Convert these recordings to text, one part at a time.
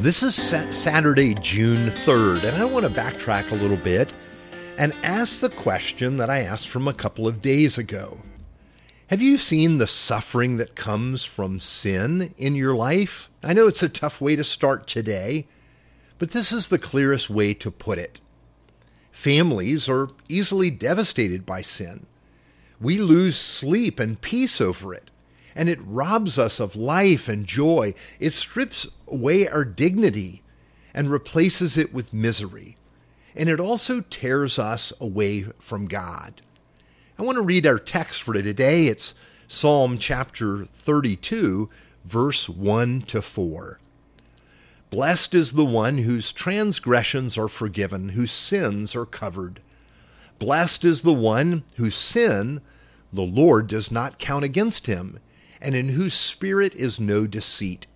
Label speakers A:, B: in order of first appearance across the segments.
A: This is sa- Saturday, June 3rd, and I want to backtrack a little bit and ask the question that I asked from a couple of days ago. Have you seen the suffering that comes from sin in your life? I know it's a tough way to start today, but this is the clearest way to put it. Families are easily devastated by sin. We lose sleep and peace over it and it robs us of life and joy. It strips away our dignity and replaces it with misery. And it also tears us away from God. I want to read our text for today. It's Psalm chapter 32, verse 1 to 4. Blessed is the one whose transgressions are forgiven, whose sins are covered. Blessed is the one whose sin the Lord does not count against him and in whose spirit is no deceit.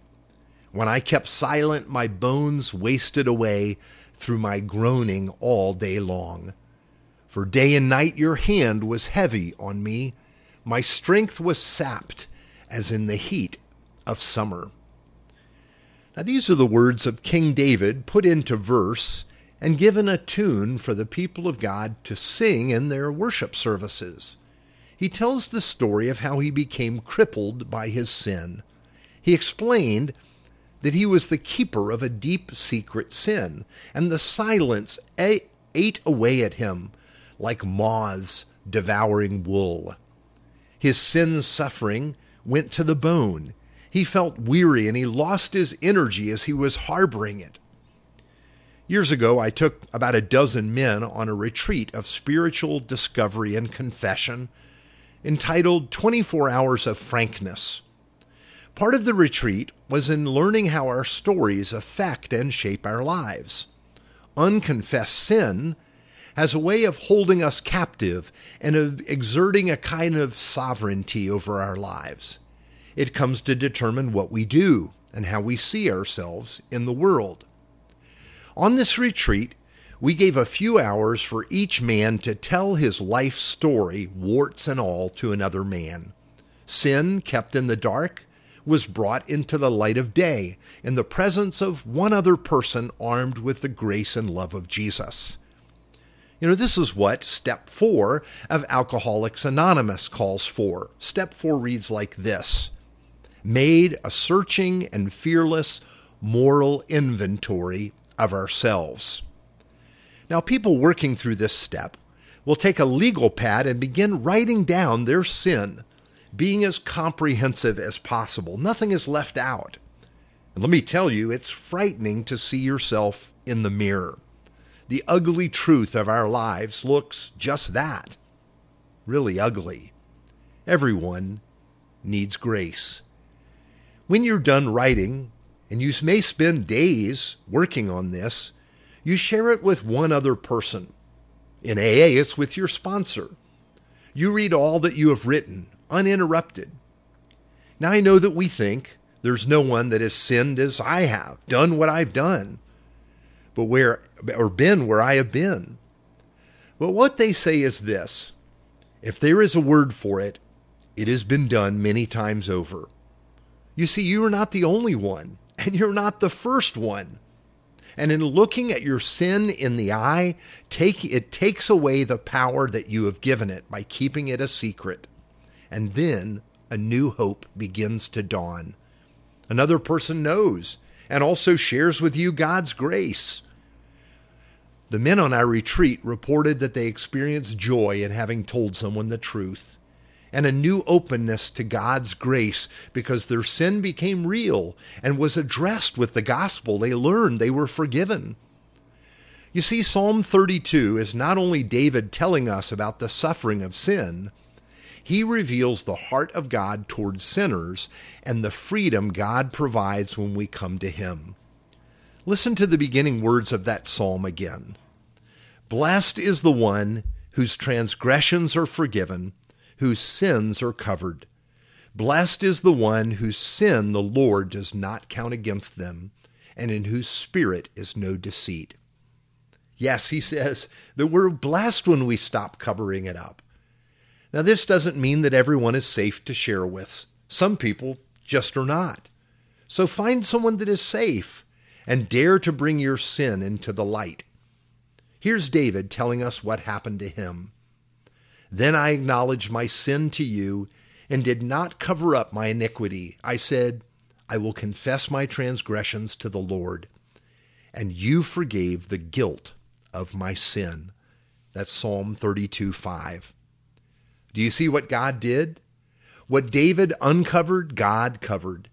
A: When I kept silent, my bones wasted away through my groaning all day long. For day and night your hand was heavy on me. My strength was sapped as in the heat of summer. Now, these are the words of King David put into verse and given a tune for the people of God to sing in their worship services he tells the story of how he became crippled by his sin. He explained that he was the keeper of a deep secret sin, and the silence ate away at him like moths devouring wool. His sin suffering went to the bone. He felt weary and he lost his energy as he was harboring it. Years ago, I took about a dozen men on a retreat of spiritual discovery and confession entitled 24 Hours of Frankness. Part of the retreat was in learning how our stories affect and shape our lives. Unconfessed sin has a way of holding us captive and of exerting a kind of sovereignty over our lives. It comes to determine what we do and how we see ourselves in the world. On this retreat, we gave a few hours for each man to tell his life story, warts and all, to another man. Sin, kept in the dark, was brought into the light of day in the presence of one other person armed with the grace and love of Jesus. You know, this is what step four of Alcoholics Anonymous calls for. Step four reads like this Made a searching and fearless moral inventory of ourselves. Now, people working through this step will take a legal pad and begin writing down their sin, being as comprehensive as possible. Nothing is left out. And let me tell you, it's frightening to see yourself in the mirror. The ugly truth of our lives looks just that really ugly. Everyone needs grace. When you're done writing, and you may spend days working on this, you share it with one other person. In AA, it's with your sponsor. You read all that you have written, uninterrupted. Now I know that we think there's no one that has sinned as I have, done what I've done, but where or been where I have been. But what they say is this if there is a word for it, it has been done many times over. You see, you are not the only one, and you're not the first one. And in looking at your sin in the eye, take, it takes away the power that you have given it by keeping it a secret. And then a new hope begins to dawn. Another person knows and also shares with you God's grace. The men on our retreat reported that they experienced joy in having told someone the truth and a new openness to God's grace because their sin became real and was addressed with the gospel. They learned they were forgiven. You see, Psalm 32 is not only David telling us about the suffering of sin, he reveals the heart of God towards sinners and the freedom God provides when we come to him. Listen to the beginning words of that psalm again. Blessed is the one whose transgressions are forgiven whose sins are covered. Blessed is the one whose sin the Lord does not count against them, and in whose spirit is no deceit. Yes, he says that we're blessed when we stop covering it up. Now, this doesn't mean that everyone is safe to share with. Some people just are not. So find someone that is safe and dare to bring your sin into the light. Here's David telling us what happened to him. Then I acknowledged my sin to you and did not cover up my iniquity. I said, I will confess my transgressions to the Lord, and you forgave the guilt of my sin. That's Psalm 32 5. Do you see what God did? What David uncovered, God covered.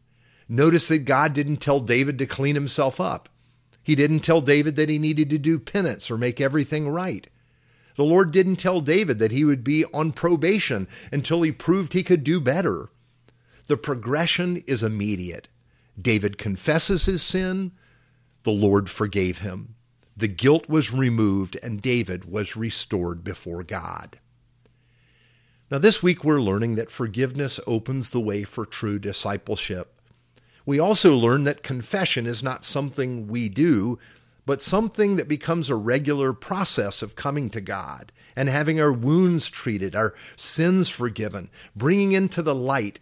A: Notice that God didn't tell David to clean himself up. He didn't tell David that he needed to do penance or make everything right. The Lord didn't tell David that he would be on probation until he proved he could do better. The progression is immediate. David confesses his sin, the Lord forgave him. The guilt was removed, and David was restored before God. Now, this week we're learning that forgiveness opens the way for true discipleship. We also learn that confession is not something we do, but something that becomes a regular process of coming to God and having our wounds treated, our sins forgiven, bringing into the light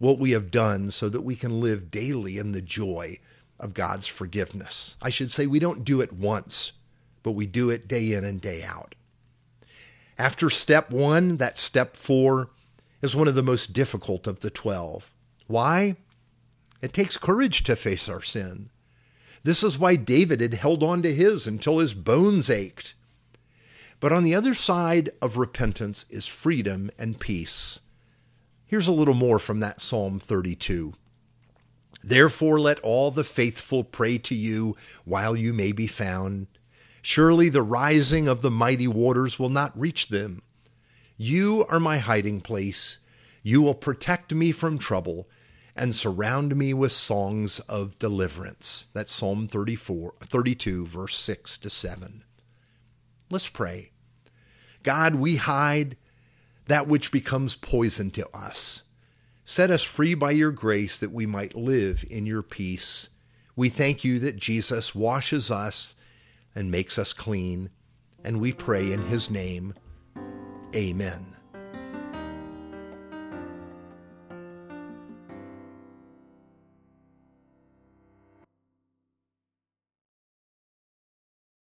A: what we have done so that we can live daily in the joy of God's forgiveness. I should say we don't do it once, but we do it day in and day out. After step one, that step four is one of the most difficult of the 12. Why? It takes courage to face our sin. This is why David had held on to his until his bones ached. But on the other side of repentance is freedom and peace. Here's a little more from that Psalm 32. Therefore, let all the faithful pray to you while you may be found. Surely the rising of the mighty waters will not reach them. You are my hiding place. You will protect me from trouble and surround me with songs of deliverance. That's Psalm 34, 32, verse 6 to 7. Let's pray. God, we hide that which becomes poison to us. Set us free by your grace that we might live in your peace. We thank you that Jesus washes us and makes us clean. And we pray in his name. Amen.